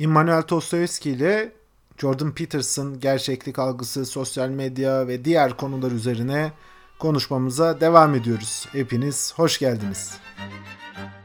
Immanuel Dostoyevski ile Jordan Peterson gerçeklik algısı, sosyal medya ve diğer konular üzerine konuşmamıza devam ediyoruz. Hepiniz hoş geldiniz. geçen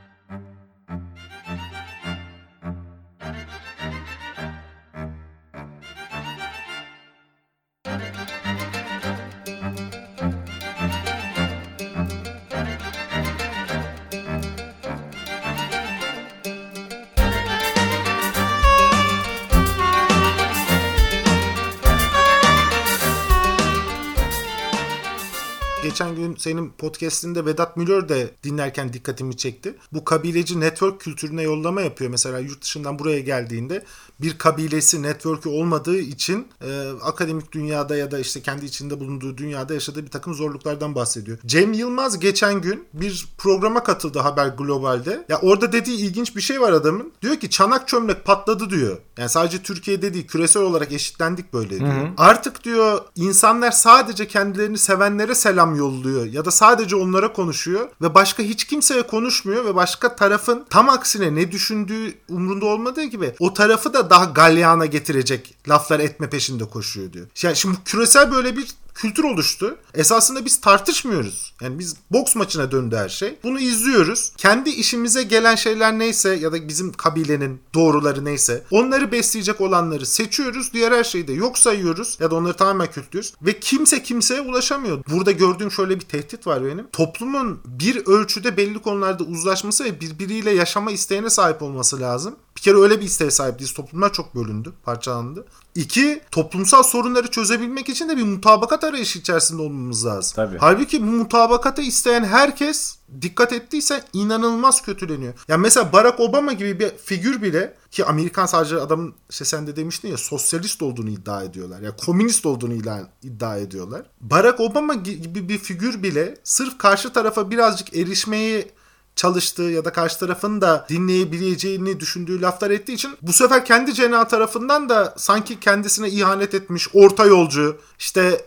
senin podcastinde Vedat Milor de dinlerken dikkatimi çekti. Bu kabileci network kültürüne yollama yapıyor. Mesela yurt dışından buraya geldiğinde bir kabilesi network'ü olmadığı için e, akademik dünyada ya da işte kendi içinde bulunduğu dünyada yaşadığı bir takım zorluklardan bahsediyor. Cem Yılmaz geçen gün bir programa katıldı Haber Global'de. Ya orada dediği ilginç bir şey var adamın. Diyor ki çanak çömlek patladı diyor. Yani sadece Türkiye'de değil küresel olarak eşitlendik böyle diyor. Hı hı. Artık diyor insanlar sadece kendilerini sevenlere selam yolluyor ya da sadece onlara konuşuyor ve başka hiç kimseye konuşmuyor ve başka tarafın tam aksine ne düşündüğü umrunda olmadığı gibi o tarafı da daha galyana getirecek laflar etme peşinde koşuyor diyor. Yani şimdi küresel böyle bir kültür oluştu. Esasında biz tartışmıyoruz. Yani biz boks maçına döndü her şey. Bunu izliyoruz. Kendi işimize gelen şeyler neyse ya da bizim kabilenin doğruları neyse onları besleyecek olanları seçiyoruz. Diğer her şeyi de yok sayıyoruz ya da onları tamamen kültürüyoruz. Ve kimse kimseye ulaşamıyor. Burada gördüğüm şöyle bir tehdit var benim. Toplumun bir ölçüde belli konularda uzlaşması ve birbiriyle yaşama isteğine sahip olması lazım. Kere öyle bir isteğe sahip değiliz. Toplumlar çok bölündü, parçalandı. İki, toplumsal sorunları çözebilmek için de bir mutabakat arayışı içerisinde olmamız lazım. Tabii. Halbuki bu mutabakatı isteyen herkes dikkat ettiyse inanılmaz kötüleniyor. Yani mesela Barack Obama gibi bir figür bile ki Amerikan sadece adamın işte sen de demiştin ya sosyalist olduğunu iddia ediyorlar. Ya yani komünist olduğunu iddia ediyorlar. Barack Obama gibi bir figür bile sırf karşı tarafa birazcık erişmeyi çalıştığı ya da karşı tarafın da dinleyebileceğini düşündüğü laflar ettiği için bu sefer kendi cenahı tarafından da sanki kendisine ihanet etmiş orta yolcu işte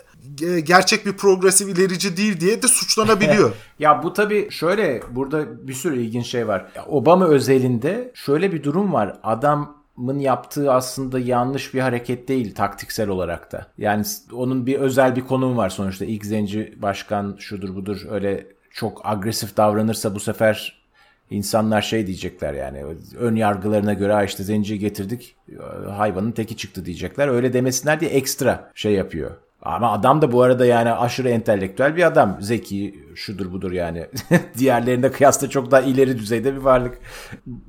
gerçek bir progresif ilerici değil diye de suçlanabiliyor. ya bu tabii şöyle burada bir sürü ilginç şey var. Obama özelinde şöyle bir durum var. Adam Mın yaptığı aslında yanlış bir hareket değil taktiksel olarak da. Yani onun bir özel bir konumu var sonuçta. İlk zenci başkan şudur budur öyle çok agresif davranırsa bu sefer insanlar şey diyecekler yani ön yargılarına göre işte zenciyi getirdik hayvanın teki çıktı diyecekler. Öyle demesinler diye ekstra şey yapıyor. Ama adam da bu arada yani aşırı entelektüel bir adam. Zeki şudur budur yani. Diğerlerine kıyasla çok daha ileri düzeyde bir varlık.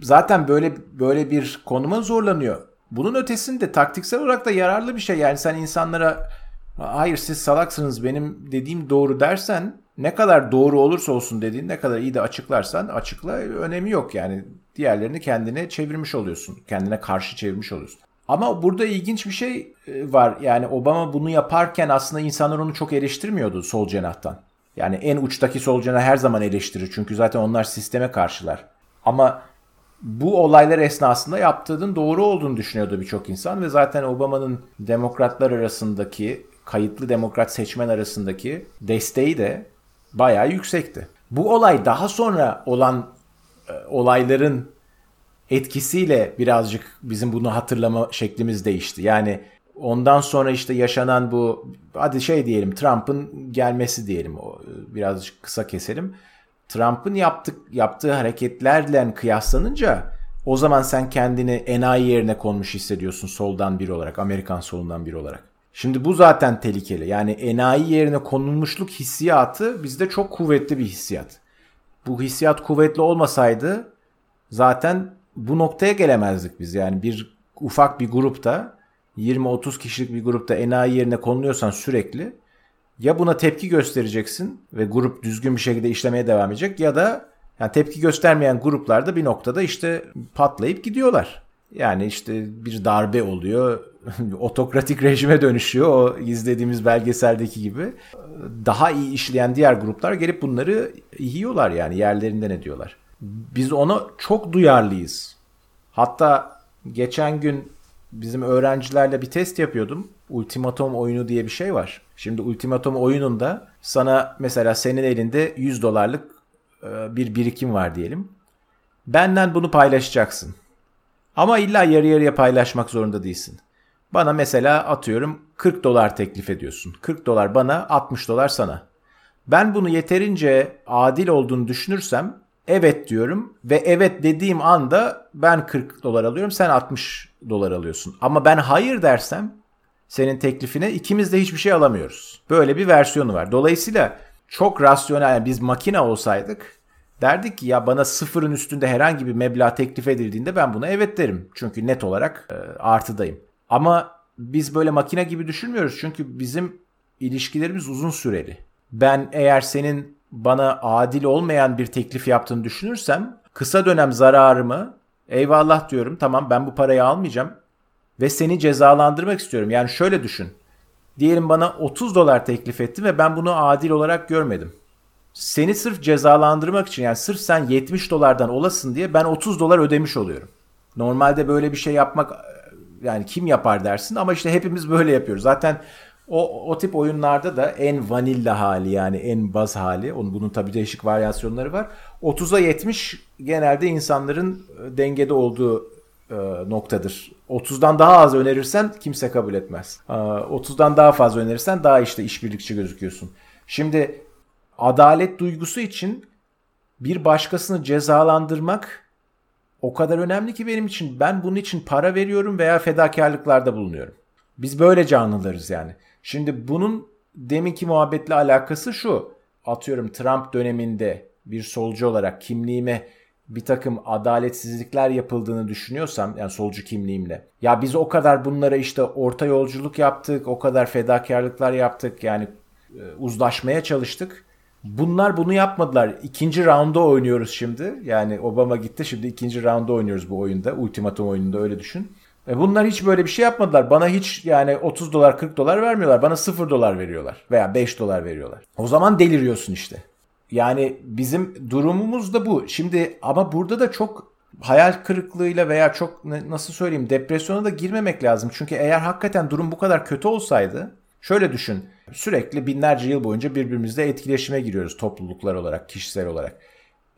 Zaten böyle böyle bir konuma zorlanıyor. Bunun ötesinde taktiksel olarak da yararlı bir şey. Yani sen insanlara hayır siz salaksınız benim dediğim doğru dersen ne kadar doğru olursa olsun dediğin ne kadar iyi de açıklarsan açıkla önemi yok yani. Diğerlerini kendine çevirmiş oluyorsun. Kendine karşı çevirmiş oluyorsun. Ama burada ilginç bir şey e, var. Yani Obama bunu yaparken aslında insanlar onu çok eleştirmiyordu sol cenahtan. Yani en uçtaki sol cenah her zaman eleştirir. Çünkü zaten onlar sisteme karşılar. Ama bu olaylar esnasında yaptığının doğru olduğunu düşünüyordu birçok insan ve zaten Obama'nın demokratlar arasındaki kayıtlı demokrat seçmen arasındaki desteği de bayağı yüksekti. Bu olay daha sonra olan e, olayların etkisiyle birazcık bizim bunu hatırlama şeklimiz değişti. Yani ondan sonra işte yaşanan bu hadi şey diyelim Trump'ın gelmesi diyelim e, birazcık kısa keselim. Trump'ın yaptık, yaptığı hareketlerle kıyaslanınca o zaman sen kendini enayi yerine konmuş hissediyorsun soldan biri olarak, Amerikan solundan biri olarak. Şimdi bu zaten tehlikeli. Yani enayi yerine konulmuşluk hissiyatı bizde çok kuvvetli bir hissiyat. Bu hissiyat kuvvetli olmasaydı zaten bu noktaya gelemezdik biz. Yani bir ufak bir grupta 20-30 kişilik bir grupta enayi yerine konuluyorsan sürekli ya buna tepki göstereceksin ve grup düzgün bir şekilde işlemeye devam edecek ya da yani tepki göstermeyen gruplarda bir noktada işte patlayıp gidiyorlar. Yani işte bir darbe oluyor, otokratik rejime dönüşüyor o izlediğimiz belgeseldeki gibi. Daha iyi işleyen diğer gruplar gelip bunları yiyorlar yani yerlerinden ediyorlar. Biz ona çok duyarlıyız. Hatta geçen gün bizim öğrencilerle bir test yapıyordum. Ultimatom oyunu diye bir şey var. Şimdi ultimatom oyununda sana mesela senin elinde 100 dolarlık e, bir birikim var diyelim. Benden bunu paylaşacaksın. Ama illa yarı yarıya paylaşmak zorunda değilsin. Bana mesela atıyorum 40 dolar teklif ediyorsun. 40 dolar bana 60 dolar sana. Ben bunu yeterince adil olduğunu düşünürsem evet diyorum ve evet dediğim anda ben 40 dolar alıyorum sen 60 dolar alıyorsun. Ama ben hayır dersem senin teklifine ikimiz de hiçbir şey alamıyoruz. Böyle bir versiyonu var. Dolayısıyla çok rasyonel yani biz makine olsaydık derdik ki ya bana sıfırın üstünde herhangi bir meblağ teklif edildiğinde ben buna evet derim. Çünkü net olarak e, artıdayım. Ama biz böyle makine gibi düşünmüyoruz. Çünkü bizim ilişkilerimiz uzun süreli. Ben eğer senin bana adil olmayan bir teklif yaptığını düşünürsem kısa dönem zararımı eyvallah diyorum tamam ben bu parayı almayacağım ve seni cezalandırmak istiyorum. Yani şöyle düşün. Diyelim bana 30 dolar teklif etti ve ben bunu adil olarak görmedim. Seni sırf cezalandırmak için yani sırf sen 70 dolardan olasın diye ben 30 dolar ödemiş oluyorum. Normalde böyle bir şey yapmak yani kim yapar dersin ama işte hepimiz böyle yapıyoruz. Zaten o, o tip oyunlarda da en vanilla hali yani en baz hali. Onun, bunun tabii değişik varyasyonları var. 30'a 70 genelde insanların e, dengede olduğu e, noktadır. 30'dan daha az önerirsen kimse kabul etmez. E, 30'dan daha fazla önerirsen daha işte işbirlikçi gözüküyorsun. Şimdi adalet duygusu için bir başkasını cezalandırmak o kadar önemli ki benim için. Ben bunun için para veriyorum veya fedakarlıklarda bulunuyorum. Biz böyle canlılarız yani. Şimdi bunun deminki muhabbetle alakası şu. Atıyorum Trump döneminde bir solcu olarak kimliğime bir takım adaletsizlikler yapıldığını düşünüyorsam yani solcu kimliğimle ya biz o kadar bunlara işte orta yolculuk yaptık o kadar fedakarlıklar yaptık yani e, uzlaşmaya çalıştık Bunlar bunu yapmadılar. İkinci rounda oynuyoruz şimdi. Yani Obama gitti şimdi ikinci rounda oynuyoruz bu oyunda. Ultimatum oyununda öyle düşün. E bunlar hiç böyle bir şey yapmadılar. Bana hiç yani 30 dolar 40 dolar vermiyorlar. Bana 0 dolar veriyorlar. Veya 5 dolar veriyorlar. O zaman deliriyorsun işte. Yani bizim durumumuz da bu. Şimdi ama burada da çok hayal kırıklığıyla veya çok nasıl söyleyeyim depresyona da girmemek lazım. Çünkü eğer hakikaten durum bu kadar kötü olsaydı şöyle düşün. Sürekli binlerce yıl boyunca birbirimizle etkileşime giriyoruz topluluklar olarak, kişisel olarak.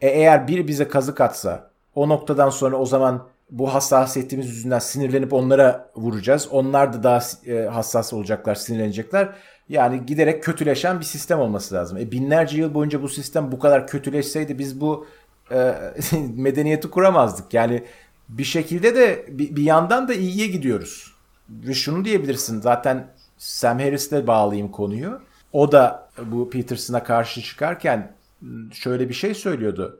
E eğer biri bize kazık atsa o noktadan sonra o zaman bu hassasiyetimiz yüzünden sinirlenip onlara vuracağız. Onlar da daha e, hassas olacaklar, sinirlenecekler. Yani giderek kötüleşen bir sistem olması lazım. E binlerce yıl boyunca bu sistem bu kadar kötüleşseydi biz bu e, medeniyeti kuramazdık. Yani bir şekilde de bir, bir yandan da iyiye gidiyoruz. Ve şunu diyebilirsin zaten Sam Harris'le bağlayayım konuyu. O da bu Peterson'a karşı çıkarken şöyle bir şey söylüyordu.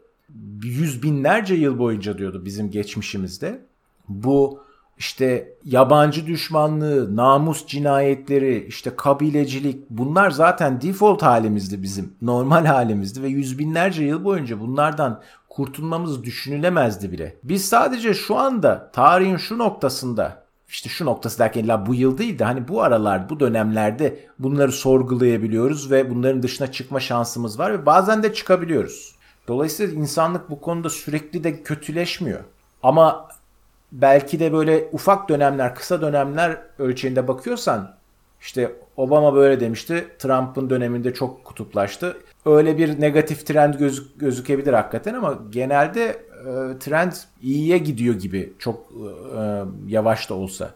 Yüz binlerce yıl boyunca diyordu bizim geçmişimizde. Bu işte yabancı düşmanlığı, namus cinayetleri, işte kabilecilik bunlar zaten default halimizdi bizim. Normal halimizdi ve yüz binlerce yıl boyunca bunlardan kurtulmamız düşünülemezdi bile. Biz sadece şu anda tarihin şu noktasında işte şu noktası derken illa bu yıl değil de hani bu aralar bu dönemlerde bunları sorgulayabiliyoruz ve bunların dışına çıkma şansımız var ve bazen de çıkabiliyoruz. Dolayısıyla insanlık bu konuda sürekli de kötüleşmiyor. Ama belki de böyle ufak dönemler, kısa dönemler ölçeğinde bakıyorsan işte Obama böyle demişti. Trump'ın döneminde çok kutuplaştı. Öyle bir negatif trend gözük, gözükebilir hakikaten ama genelde trend iyiye gidiyor gibi çok e, yavaş da olsa.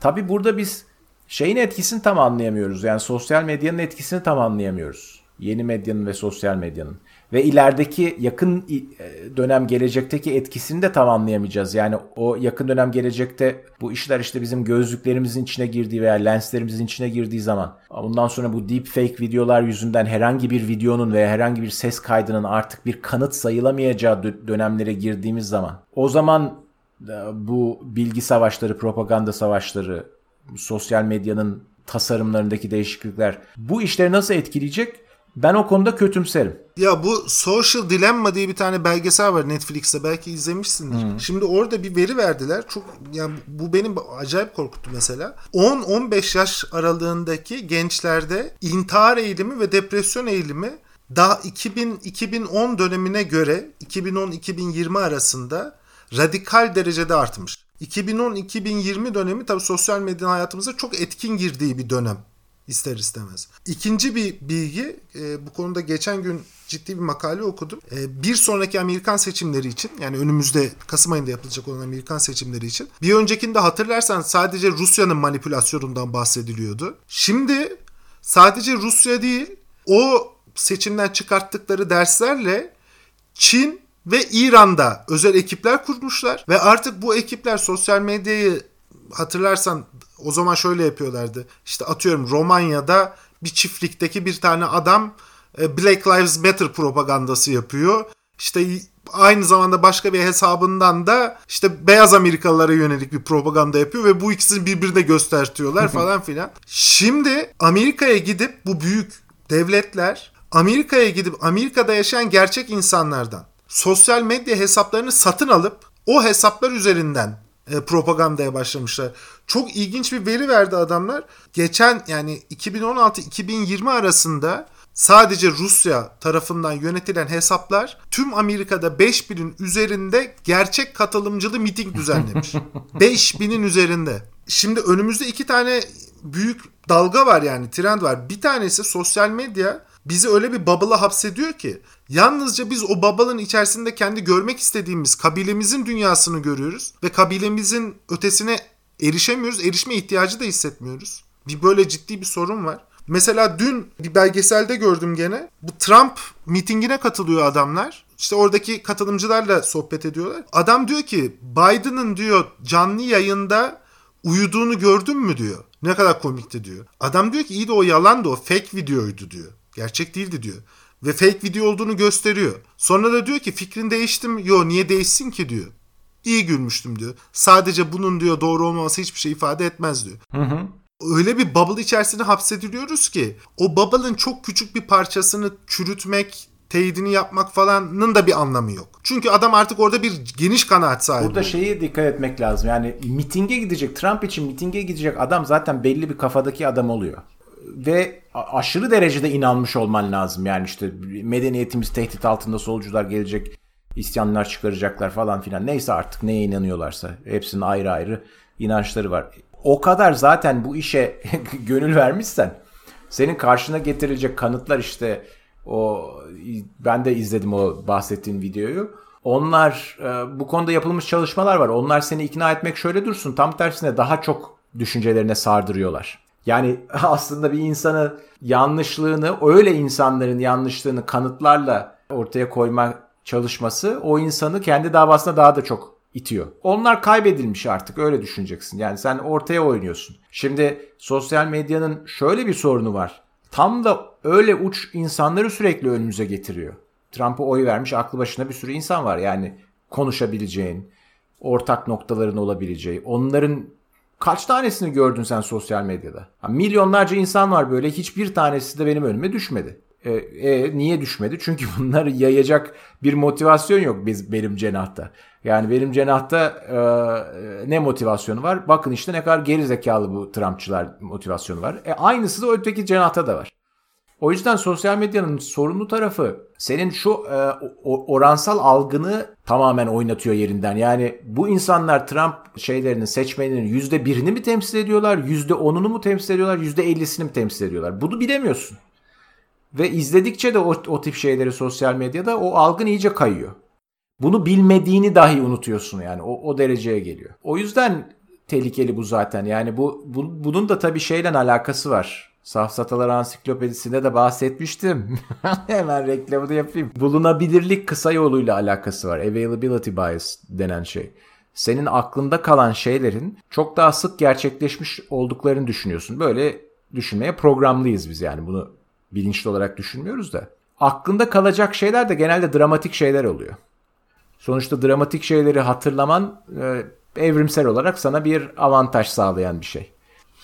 Tabi burada biz şeyin etkisini tam anlayamıyoruz. Yani sosyal medyanın etkisini tam anlayamıyoruz. Yeni medyanın ve sosyal medyanın ve ilerideki yakın e, dönem gelecekteki etkisini de tam anlayamayacağız. Yani o yakın dönem gelecekte bu işler işte bizim gözlüklerimizin içine girdiği veya lenslerimizin içine girdiği zaman bundan sonra bu deep fake videolar yüzünden herhangi bir videonun veya herhangi bir ses kaydının artık bir kanıt sayılamayacağı dönemlere girdiğimiz zaman o zaman e, bu bilgi savaşları, propaganda savaşları, sosyal medyanın tasarımlarındaki değişiklikler bu işleri nasıl etkileyecek? Ben o konuda kötümserim. Ya bu Social Dilemma diye bir tane belgesel var Netflix'te belki izlemişsindir. Hmm. Şimdi orada bir veri verdiler. Çok yani bu benim acayip korkuttu mesela. 10-15 yaş aralığındaki gençlerde intihar eğilimi ve depresyon eğilimi daha 2000 2010 dönemine göre 2010-2020 arasında radikal derecede artmış. 2010-2020 dönemi tabii sosyal medyanın hayatımıza çok etkin girdiği bir dönem. İster istemez. İkinci bir bilgi e, bu konuda geçen gün ciddi bir makale okudum. E, bir sonraki Amerikan seçimleri için yani önümüzde Kasım ayında yapılacak olan Amerikan seçimleri için bir öncekinde hatırlarsan sadece Rusya'nın manipülasyonundan bahsediliyordu. Şimdi sadece Rusya değil o seçimden çıkarttıkları derslerle Çin ve İran'da özel ekipler kurmuşlar ve artık bu ekipler sosyal medyayı hatırlarsan o zaman şöyle yapıyorlardı. İşte atıyorum Romanya'da bir çiftlikteki bir tane adam e, Black Lives Matter propagandası yapıyor. İşte aynı zamanda başka bir hesabından da işte beyaz Amerikalılara yönelik bir propaganda yapıyor ve bu ikisini birbirine göstertiyorlar falan filan. Şimdi Amerika'ya gidip bu büyük devletler Amerika'ya gidip Amerika'da yaşayan gerçek insanlardan sosyal medya hesaplarını satın alıp o hesaplar üzerinden e, propagandaya başlamışlar. Çok ilginç bir veri verdi adamlar. Geçen yani 2016-2020 arasında sadece Rusya tarafından yönetilen hesaplar tüm Amerika'da 5000'in üzerinde gerçek katılımcılı miting düzenlemiş. 5000'in üzerinde. Şimdi önümüzde iki tane büyük dalga var yani trend var. Bir tanesi sosyal medya bizi öyle bir bubble'a hapsediyor ki yalnızca biz o bubble'ın içerisinde kendi görmek istediğimiz kabilemizin dünyasını görüyoruz ve kabilemizin ötesine erişemiyoruz. Erişme ihtiyacı da hissetmiyoruz. Bir böyle ciddi bir sorun var. Mesela dün bir belgeselde gördüm gene. Bu Trump mitingine katılıyor adamlar. İşte oradaki katılımcılarla sohbet ediyorlar. Adam diyor ki Biden'ın diyor canlı yayında uyuduğunu gördün mü diyor. Ne kadar komikti diyor. Adam diyor ki iyi de o yalandı o fake videoydu diyor. Gerçek değildi diyor. Ve fake video olduğunu gösteriyor. Sonra da diyor ki fikrin değişti mi? Yo niye değişsin ki diyor. İyi gülmüştüm diyor. Sadece bunun diyor doğru olmaması hiçbir şey ifade etmez diyor. Hı hı. Öyle bir bubble içerisine hapsediliyoruz ki o bubble'ın çok küçük bir parçasını çürütmek, teyidini yapmak falanın da bir anlamı yok. Çünkü adam artık orada bir geniş kanaat sahibi. Burada şeyi dikkat etmek lazım. Yani mitinge gidecek, Trump için mitinge gidecek adam zaten belli bir kafadaki adam oluyor ve aşırı derecede inanmış olman lazım. Yani işte medeniyetimiz tehdit altında solcular gelecek, isyanlar çıkaracaklar falan filan. Neyse artık neye inanıyorlarsa hepsinin ayrı ayrı inançları var. O kadar zaten bu işe gönül vermişsen senin karşına getirilecek kanıtlar işte o ben de izledim o bahsettiğin videoyu. Onlar e, bu konuda yapılmış çalışmalar var. Onlar seni ikna etmek şöyle dursun. Tam tersine daha çok düşüncelerine sardırıyorlar. Yani aslında bir insanı yanlışlığını, öyle insanların yanlışlığını kanıtlarla ortaya koyma çalışması o insanı kendi davasına daha da çok itiyor. Onlar kaybedilmiş artık öyle düşüneceksin. Yani sen ortaya oynuyorsun. Şimdi sosyal medyanın şöyle bir sorunu var. Tam da öyle uç insanları sürekli önümüze getiriyor. Trump'a oy vermiş aklı başına bir sürü insan var. Yani konuşabileceğin, ortak noktaların olabileceği, onların Kaç tanesini gördün sen sosyal medyada? Ha, milyonlarca insan var böyle hiçbir tanesi de benim önüme düşmedi. E, e, niye düşmedi? Çünkü bunları yayacak bir motivasyon yok biz benim cenahta. Yani benim cenahta e, ne motivasyonu var? Bakın işte ne kadar geri zekalı bu Trumpçılar motivasyonu var. E, aynısı da öteki cenahta da var. O yüzden sosyal medyanın sorunlu tarafı senin şu e, oransal algını tamamen oynatıyor yerinden. Yani bu insanlar Trump şeylerinin seçmeninin yüzde birini mi temsil ediyorlar, yüzde onunu mu temsil ediyorlar, yüzde ellisini mi temsil ediyorlar? Bunu bilemiyorsun. Ve izledikçe de o, o tip şeyleri sosyal medyada o algın iyice kayıyor. Bunu bilmediğini dahi unutuyorsun yani o, o dereceye geliyor. O yüzden tehlikeli bu zaten. Yani bu, bu bunun da tabii şeyle alakası var. Safsatalar Ansiklopedisi'nde de bahsetmiştim. Hemen reklamını yapayım. Bulunabilirlik kısa yoluyla alakası var. Availability bias denen şey. Senin aklında kalan şeylerin çok daha sık gerçekleşmiş olduklarını düşünüyorsun. Böyle düşünmeye programlıyız biz yani bunu bilinçli olarak düşünmüyoruz da. Aklında kalacak şeyler de genelde dramatik şeyler oluyor. Sonuçta dramatik şeyleri hatırlaman e, evrimsel olarak sana bir avantaj sağlayan bir şey.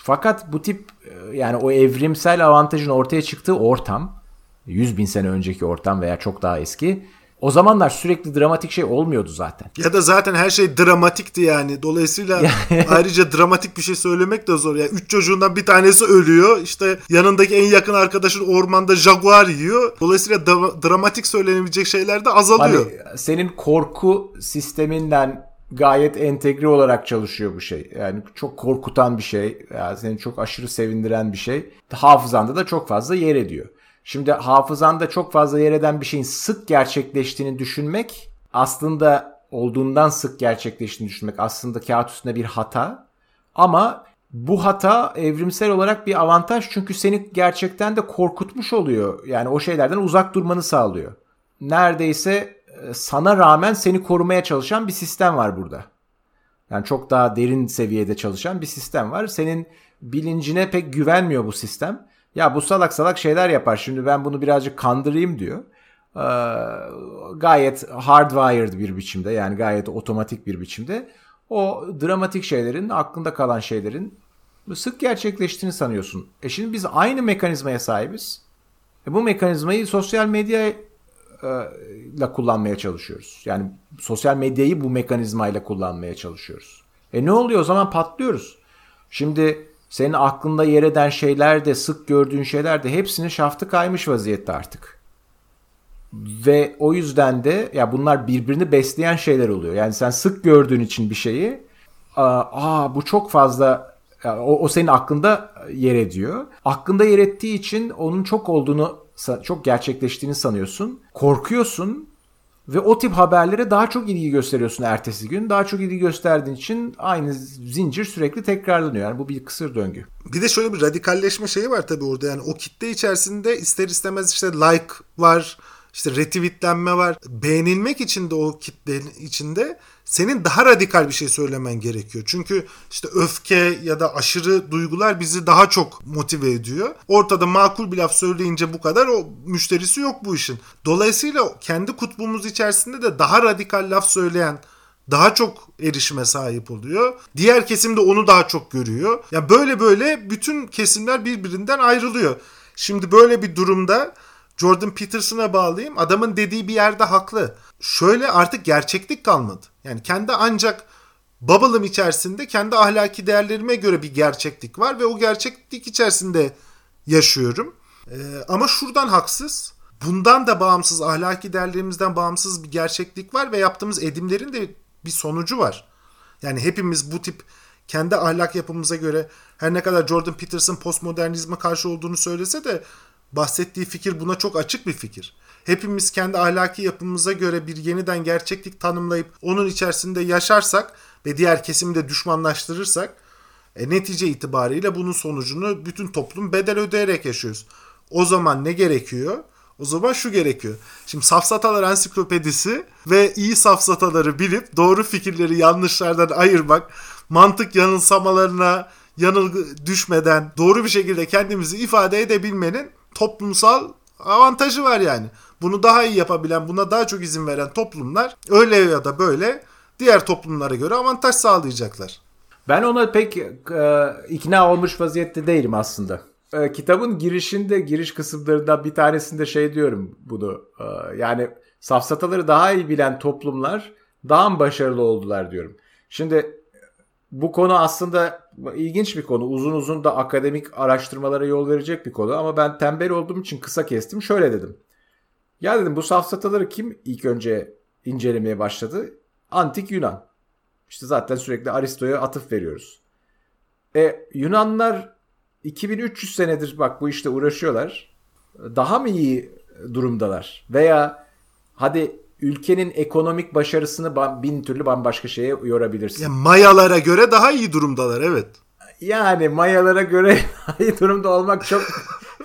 Fakat bu tip e, yani o evrimsel avantajın ortaya çıktığı ortam 100 bin sene önceki ortam veya çok daha eski o zamanlar sürekli dramatik şey olmuyordu zaten. Ya da zaten her şey dramatikti yani. Dolayısıyla ayrıca dramatik bir şey söylemek de zor. Yani üç çocuğundan bir tanesi ölüyor. İşte yanındaki en yakın arkadaşın ormanda jaguar yiyor. Dolayısıyla dra- dramatik söylenebilecek şeyler de azalıyor. Hani senin korku sisteminden gayet entegre olarak çalışıyor bu şey. Yani çok korkutan bir şey. Yani seni çok aşırı sevindiren bir şey. Hafızanda da çok fazla yer ediyor. Şimdi hafızanda çok fazla yer eden bir şeyin sık gerçekleştiğini düşünmek aslında olduğundan sık gerçekleştiğini düşünmek aslında kağıt üstünde bir hata. Ama bu hata evrimsel olarak bir avantaj çünkü seni gerçekten de korkutmuş oluyor. Yani o şeylerden uzak durmanı sağlıyor. Neredeyse sana rağmen seni korumaya çalışan bir sistem var burada. Yani çok daha derin seviyede çalışan bir sistem var. Senin bilincine pek güvenmiyor bu sistem. Ya bu salak salak şeyler yapar. Şimdi ben bunu birazcık kandırayım diyor. Ee, gayet hardwired bir biçimde yani gayet otomatik bir biçimde o dramatik şeylerin, aklında kalan şeylerin sık gerçekleştiğini sanıyorsun. E şimdi biz aynı mekanizmaya sahibiz. E bu mekanizmayı sosyal medya e, ile kullanmaya çalışıyoruz. Yani sosyal medyayı bu mekanizmayla kullanmaya çalışıyoruz. E ne oluyor o zaman patlıyoruz. Şimdi senin aklında yer eden şeyler de sık gördüğün şeyler de hepsinin şaftı kaymış vaziyette artık. Ve o yüzden de ya bunlar birbirini besleyen şeyler oluyor. Yani sen sık gördüğün için bir şeyi aa bu çok fazla o, o senin aklında yer ediyor. Aklında yer ettiği için onun çok olduğunu çok gerçekleştiğini sanıyorsun. Korkuyorsun ve o tip haberlere daha çok ilgi gösteriyorsun ertesi gün. Daha çok ilgi gösterdiğin için aynı zincir sürekli tekrarlanıyor. Yani bu bir kısır döngü. Bir de şöyle bir radikalleşme şeyi var tabii orada. Yani o kitle içerisinde ister istemez işte like var, işte retweetlenme var. Beğenilmek için de o kitlenin içinde senin daha radikal bir şey söylemen gerekiyor. Çünkü işte öfke ya da aşırı duygular bizi daha çok motive ediyor. Ortada makul bir laf söyleyince bu kadar o müşterisi yok bu işin. Dolayısıyla kendi kutbumuz içerisinde de daha radikal laf söyleyen daha çok erişime sahip oluyor. Diğer kesim de onu daha çok görüyor. Ya yani böyle böyle bütün kesimler birbirinden ayrılıyor. Şimdi böyle bir durumda Jordan Peterson'a bağlayayım. Adamın dediği bir yerde haklı. Şöyle artık gerçeklik kalmadı. Yani kendi ancak bubble'ım içerisinde kendi ahlaki değerlerime göre bir gerçeklik var ve o gerçeklik içerisinde yaşıyorum. Ee, ama şuradan haksız. Bundan da bağımsız, ahlaki değerlerimizden bağımsız bir gerçeklik var ve yaptığımız edimlerin de bir sonucu var. Yani hepimiz bu tip kendi ahlak yapımıza göre her ne kadar Jordan Peterson postmodernizme karşı olduğunu söylese de bahsettiği fikir buna çok açık bir fikir. Hepimiz kendi ahlaki yapımıza göre bir yeniden gerçeklik tanımlayıp onun içerisinde yaşarsak ve diğer kesimi de düşmanlaştırırsak e, netice itibariyle bunun sonucunu bütün toplum bedel ödeyerek yaşıyoruz. O zaman ne gerekiyor? O zaman şu gerekiyor. Şimdi safsatalar ansiklopedisi ve iyi safsataları bilip doğru fikirleri yanlışlardan ayırmak, mantık yanılsamalarına yanılgı düşmeden doğru bir şekilde kendimizi ifade edebilmenin toplumsal avantajı var yani. Bunu daha iyi yapabilen, buna daha çok izin veren toplumlar öyle ya da böyle diğer toplumlara göre avantaj sağlayacaklar. Ben ona pek e, ikna olmuş vaziyette değilim aslında. E, kitabın girişinde, giriş kısımlarından bir tanesinde şey diyorum bunu. E, yani safsataları daha iyi bilen toplumlar daha mı başarılı oldular diyorum. Şimdi bu konu aslında ilginç bir konu. Uzun uzun da akademik araştırmalara yol verecek bir konu ama ben tembel olduğum için kısa kestim. Şöyle dedim. Ya dedim bu safsataları kim ilk önce incelemeye başladı? Antik Yunan. İşte zaten sürekli Aristo'ya atıf veriyoruz. E Yunanlar 2300 senedir bak bu işte uğraşıyorlar. Daha mı iyi durumdalar? Veya hadi ülkenin ekonomik başarısını bin türlü bambaşka şeye yorabilirsin. Yani Mayalara göre daha iyi durumdalar evet. Yani Mayalara göre iyi durumda olmak çok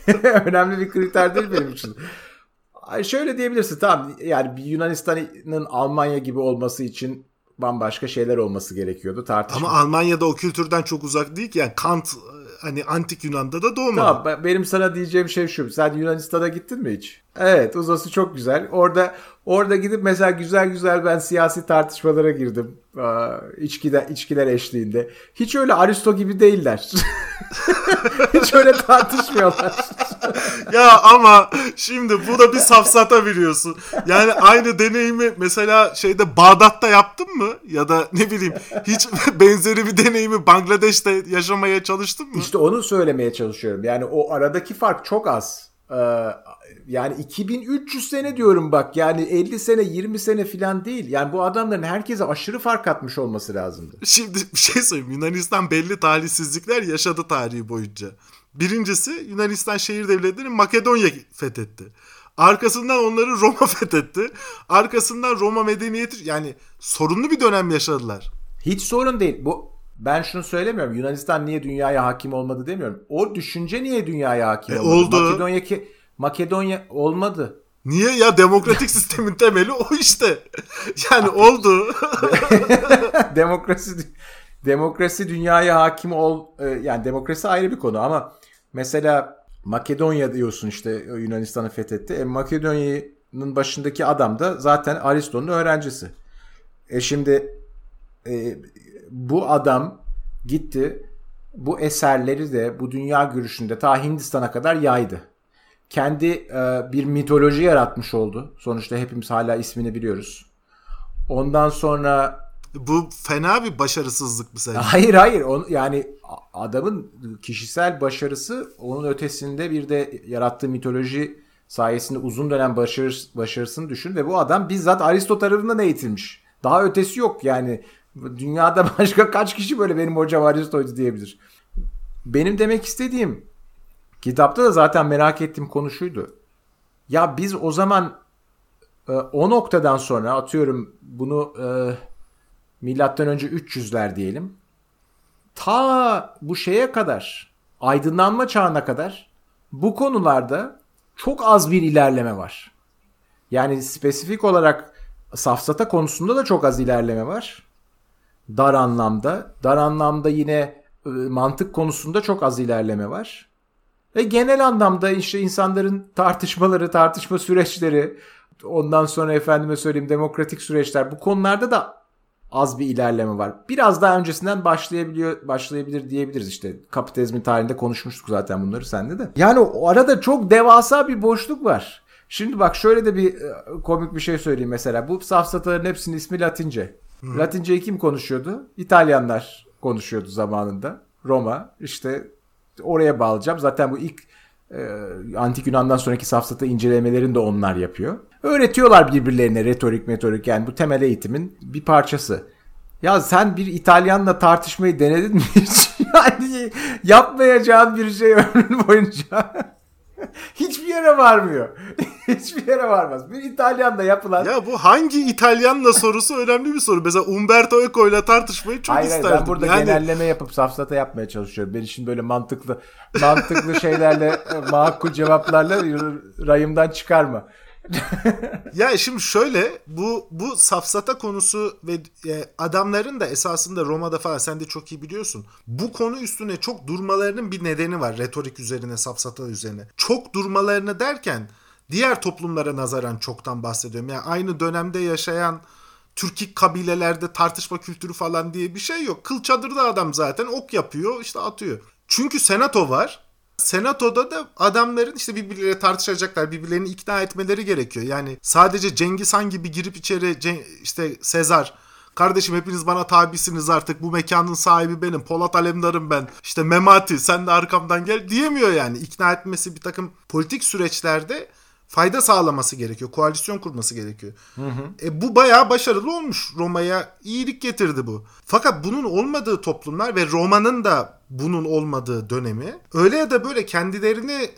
önemli bir kriter değil benim için. Şöyle diyebilirsin tamam yani Yunanistan'ın Almanya gibi olması için bambaşka şeyler olması gerekiyordu tartışma. Ama Almanya'da o kültürden çok uzak değil ki yani Kant hani antik Yunan'da da doğmadı. Tamam benim sana diyeceğim şey şu. Sen Yunanistan'a gittin mi hiç? Evet uzası çok güzel. Orada orada gidip mesela güzel güzel ben siyasi tartışmalara girdim. İçkiler, içkiler eşliğinde. Hiç öyle Aristo gibi değiller. Hiç öyle tartışmıyorlar. ya ama şimdi bu da bir safsata biliyorsun. Yani aynı deneyimi mesela şeyde Bağdat'ta yaptın mı? Ya da ne bileyim hiç benzeri bir deneyimi Bangladeş'te yaşamaya çalıştın mı? İşte onu söylemeye çalışıyorum. Yani o aradaki fark çok az. Ee, yani 2300 sene diyorum bak yani 50 sene 20 sene filan değil. Yani bu adamların herkese aşırı fark atmış olması lazımdı. Şimdi bir şey söyleyeyim. Yunanistan belli talihsizlikler yaşadı tarihi boyunca. Birincisi Yunanistan şehir devletleri Makedonya fethetti. Arkasından onları Roma fethetti. Arkasından Roma medeniyeti yani sorunlu bir dönem yaşadılar. Hiç sorun değil. Bu ben şunu söylemiyorum. Yunanistan niye dünyaya hakim olmadı demiyorum. O düşünce niye dünyaya hakim e, olmadı? Oldu. Makedonya ki Makedonya olmadı. Niye ya demokratik sistemin temeli o işte. Yani oldu. demokrasi demokrasi dünyaya hakim ol e, yani demokrasi ayrı bir konu ama mesela Makedonya diyorsun işte Yunanistan'ı fethetti. E, Makedonya'nın başındaki adam da zaten Aristo'nun öğrencisi. E şimdi e, bu adam gitti bu eserleri de bu dünya görüşünde ta Hindistan'a kadar yaydı. Kendi e, bir mitoloji yaratmış oldu. Sonuçta hepimiz hala ismini biliyoruz. Ondan sonra bu fena bir başarısızlık mı sence? Hayır hayır. On, yani adamın kişisel başarısı onun ötesinde bir de yarattığı mitoloji sayesinde uzun dönem başarı, başarısını düşün ve bu adam bizzat Aristo tarafından eğitilmiş. Daha ötesi yok yani. Dünyada başka kaç kişi böyle benim hocam Aristo'ydu diyebilir. Benim demek istediğim kitapta da zaten merak ettiğim konu şuydu. Ya biz o zaman e, o noktadan sonra atıyorum bunu e, milattan önce 300'ler diyelim. Ta bu şeye kadar aydınlanma çağına kadar bu konularda çok az bir ilerleme var. Yani spesifik olarak safsata konusunda da çok az ilerleme var. Dar anlamda. Dar anlamda yine e, mantık konusunda çok az ilerleme var. Ve genel anlamda işte insanların tartışmaları, tartışma süreçleri, ondan sonra efendime söyleyeyim demokratik süreçler bu konularda da az bir ilerleme var. Biraz daha öncesinden başlayabiliyor başlayabilir diyebiliriz işte. Kapitalizmin tarihinde konuşmuştuk zaten bunları sende de. Yani o arada çok devasa bir boşluk var. Şimdi bak şöyle de bir e, komik bir şey söyleyeyim mesela. Bu safsataların hepsinin ismi Latince. Hı. Latinceyi kim konuşuyordu? İtalyanlar konuşuyordu zamanında. Roma işte oraya bağlayacağım. Zaten bu ilk e, antik Yunan'dan sonraki safsata incelemelerini de onlar yapıyor. Öğretiyorlar birbirlerine retorik metorik yani bu temel eğitimin bir parçası. Ya sen bir İtalyanla tartışmayı denedin mi hiç? yani yapmayacağın bir şey ömrün boyunca. Hiçbir yere varmıyor. Hiçbir yere varmaz. Bir İtalyanla yapılan... Ya bu hangi İtalyanla sorusu önemli bir soru. Mesela Umberto Eco ile tartışmayı çok hayır, isterdim. Hayır ben burada yani... genelleme yapıp safsata yapmaya çalışıyorum. Ben için böyle mantıklı mantıklı şeylerle makul cevaplarla rayımdan çıkarma ya şimdi şöyle bu bu safsata konusu ve e, adamların da esasında Roma'da falan sen de çok iyi biliyorsun. Bu konu üstüne çok durmalarının bir nedeni var retorik üzerine safsata üzerine. Çok durmalarını derken diğer toplumlara nazaran çoktan bahsediyorum. Yani aynı dönemde yaşayan Türkik kabilelerde tartışma kültürü falan diye bir şey yok. Kıl çadırda adam zaten ok yapıyor işte atıyor. Çünkü senato var Senatoda da adamların işte birbirleriyle tartışacaklar, birbirlerini ikna etmeleri gerekiyor. Yani sadece Cengiz Han gibi girip içeri işte Sezar Kardeşim hepiniz bana tabisiniz artık. Bu mekanın sahibi benim. Polat Alemdar'ım ben. İşte Memati sen de arkamdan gel diyemiyor yani. İkna etmesi bir takım politik süreçlerde fayda sağlaması gerekiyor. Koalisyon kurması gerekiyor. Hı hı. E, bu bayağı başarılı olmuş. Roma'ya iyilik getirdi bu. Fakat bunun olmadığı toplumlar ve Roma'nın da bunun olmadığı dönemi öyle ya da böyle kendilerini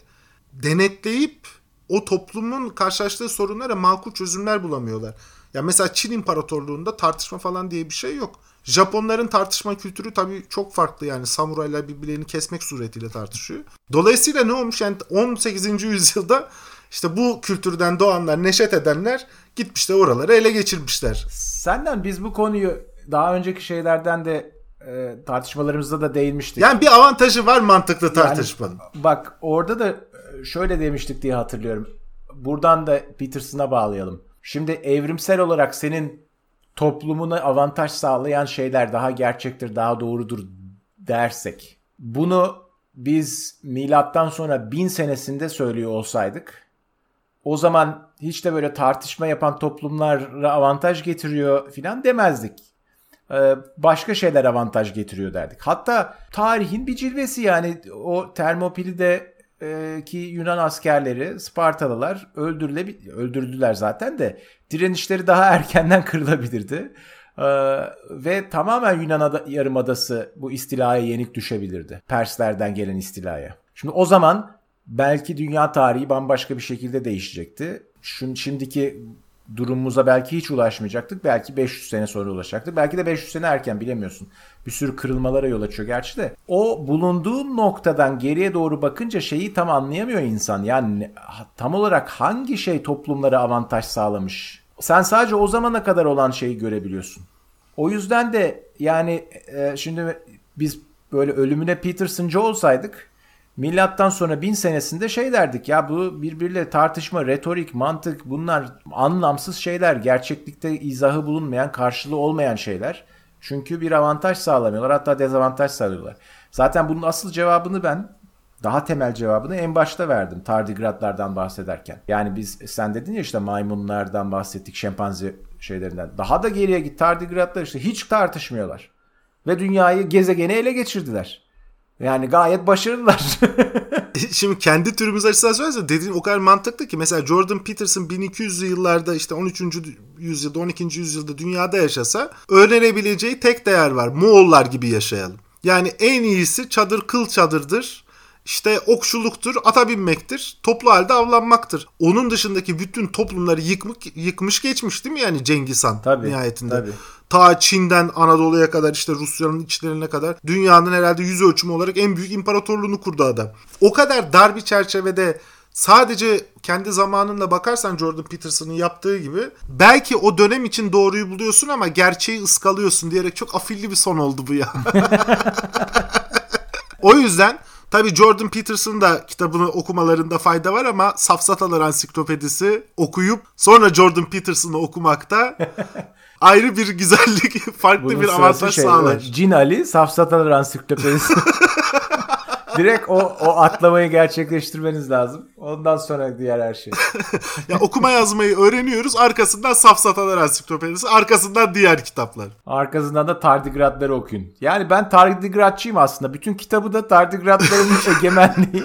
denetleyip o toplumun karşılaştığı sorunlara makul çözümler bulamıyorlar. Ya mesela Çin İmparatorluğu'nda tartışma falan diye bir şey yok. Japonların tartışma kültürü tabii çok farklı yani samuraylar birbirlerini kesmek suretiyle tartışıyor. Dolayısıyla ne olmuş yani 18. yüzyılda işte bu kültürden doğanlar, neşet edenler gitmişler oraları ele geçirmişler. Senden biz bu konuyu daha önceki şeylerden de e, tartışmalarımızda da değinmiştik. Yani bir avantajı var mantıklı tartışmanın. Yani, bak orada da e, şöyle demiştik diye hatırlıyorum. Buradan da Peterson'a bağlayalım. Şimdi evrimsel olarak senin toplumuna avantaj sağlayan şeyler daha gerçektir, daha doğrudur dersek. Bunu biz milattan sonra bin senesinde söylüyor olsaydık o zaman hiç de böyle tartışma yapan toplumlara avantaj getiriyor filan demezdik. Ee, başka şeyler avantaj getiriyor derdik. Hatta tarihin bir cilvesi yani o Termopili de e, ki Yunan askerleri Spartalılar öldürüle öldürdüler zaten de direnişleri daha erkenden kırılabilirdi. Ee, ve tamamen Yunan ada, yarımadası bu istilaya yenik düşebilirdi. Perslerden gelen istilaya. Şimdi o zaman belki dünya tarihi bambaşka bir şekilde değişecekti. Şu, şimdiki durumumuza belki hiç ulaşmayacaktık. Belki 500 sene sonra ulaşacaktık. Belki de 500 sene erken bilemiyorsun. Bir sürü kırılmalara yol açıyor gerçi de. O bulunduğu noktadan geriye doğru bakınca şeyi tam anlayamıyor insan. Yani tam olarak hangi şey toplumlara avantaj sağlamış? Sen sadece o zamana kadar olan şeyi görebiliyorsun. O yüzden de yani e, şimdi biz böyle ölümüne Peterson'cı olsaydık Milattan sonra bin senesinde şey derdik ya bu birbiriyle tartışma, retorik, mantık bunlar anlamsız şeyler. Gerçeklikte izahı bulunmayan, karşılığı olmayan şeyler. Çünkü bir avantaj sağlamıyorlar hatta dezavantaj sağlıyorlar. Zaten bunun asıl cevabını ben daha temel cevabını en başta verdim tardigratlardan bahsederken. Yani biz sen dedin ya işte maymunlardan bahsettik, şempanze şeylerinden. Daha da geriye git tardigratlar işte hiç tartışmıyorlar. Ve dünyayı gezegeni ele geçirdiler. Yani gayet başarılılar. Şimdi kendi türümüz açısından söylersen dediğin o kadar mantıklı ki mesela Jordan Peterson 1200'lü yıllarda işte 13. yüzyılda 12. yüzyılda dünyada yaşasa öğrenebileceği tek değer var. Moğollar gibi yaşayalım. Yani en iyisi çadır kıl çadırdır işte okçuluktur, ata binmektir, toplu halde avlanmaktır. Onun dışındaki bütün toplumları yıkmış, yıkmış geçmiş değil mi yani Cengiz Han tabii, nihayetinde? Tabii. Ta Çin'den Anadolu'ya kadar işte Rusya'nın içlerine kadar dünyanın herhalde yüz ölçümü olarak en büyük imparatorluğunu kurdu adam. O kadar dar bir çerçevede sadece kendi zamanınla bakarsan Jordan Peterson'ın yaptığı gibi belki o dönem için doğruyu buluyorsun ama gerçeği ıskalıyorsun diyerek çok afilli bir son oldu bu ya. o yüzden Tabii Jordan Peterson'ın da kitabını okumalarında fayda var ama Safsatalar Ansiklopedisi okuyup sonra Jordan Peterson'ı okumakta ayrı bir güzellik, farklı Bunun bir avantaj şey, sağlar. Cin Ali Safsatalar Ansiklopedisi. Direkt o, o atlamayı gerçekleştirmeniz lazım. Ondan sonra diğer her şey. ya okuma yazmayı öğreniyoruz. Arkasından Safsatalar Ansiklopedisi. Arkasından diğer kitaplar. Arkasından da tardigratları okuyun. Yani ben tardigratçıyım aslında. Bütün kitabı da tardigratların egemenliği.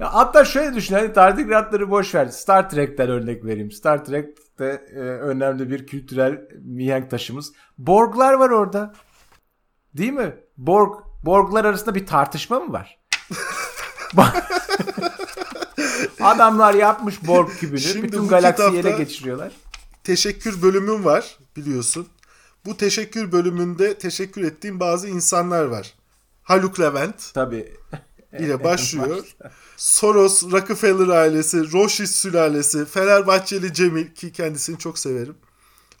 ya hatta şöyle düşün. Hani tardigratları boş ver. Star Trek'ten örnek vereyim. Star Trek'te e, önemli bir kültürel mihenk taşımız. Borglar var orada. Değil mi? Borg Borglar arasında bir tartışma mı var? Adamlar yapmış Borg kübünü. Şimdi Bütün galaksiyi ele geçiriyorlar. Teşekkür bölümüm var biliyorsun. Bu teşekkür bölümünde teşekkür ettiğim bazı insanlar var. Haluk Levent. Tabii. ile başlıyor. Soros, Rockefeller ailesi, Rothschild sülalesi, Fenerbahçeli Cemil ki kendisini çok severim.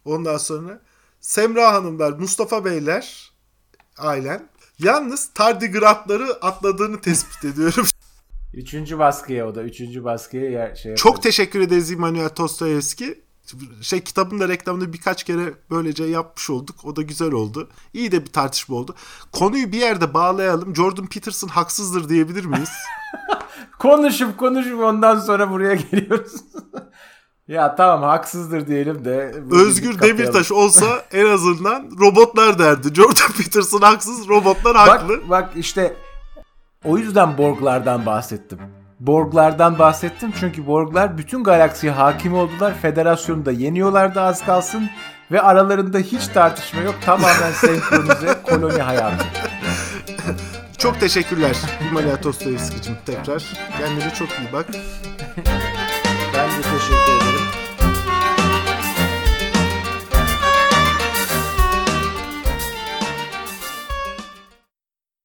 Ondan sonra Semra Hanımlar, Mustafa Beyler ailen. Yalnız tardigratları atladığını tespit ediyorum. Üçüncü baskıya o da. Üçüncü baskıya yer, şey Çok teşekkür ederiz İmanuel Tostoyevski. Şey kitabın da reklamını birkaç kere böylece yapmış olduk. O da güzel oldu. İyi de bir tartışma oldu. Konuyu bir yerde bağlayalım. Jordan Peterson haksızdır diyebilir miyiz? konuşup konuşup ondan sonra buraya geliyoruz. Ya tamam haksızdır diyelim de. Özgür Demirtaş olsa en azından robotlar derdi. Jordan Peterson haksız, robotlar haklı. Bak, bak işte o yüzden Borglardan bahsettim. Borglardan bahsettim çünkü Borglar bütün galaksiye hakim oldular. Federasyonu da yeniyorlardı az kalsın. Ve aralarında hiç tartışma yok. Tamamen senkronize koloni hayatı. Çok teşekkürler Himalaya Tostoyevski'cim tekrar. Kendine çok iyi bak. ben de teşekkür.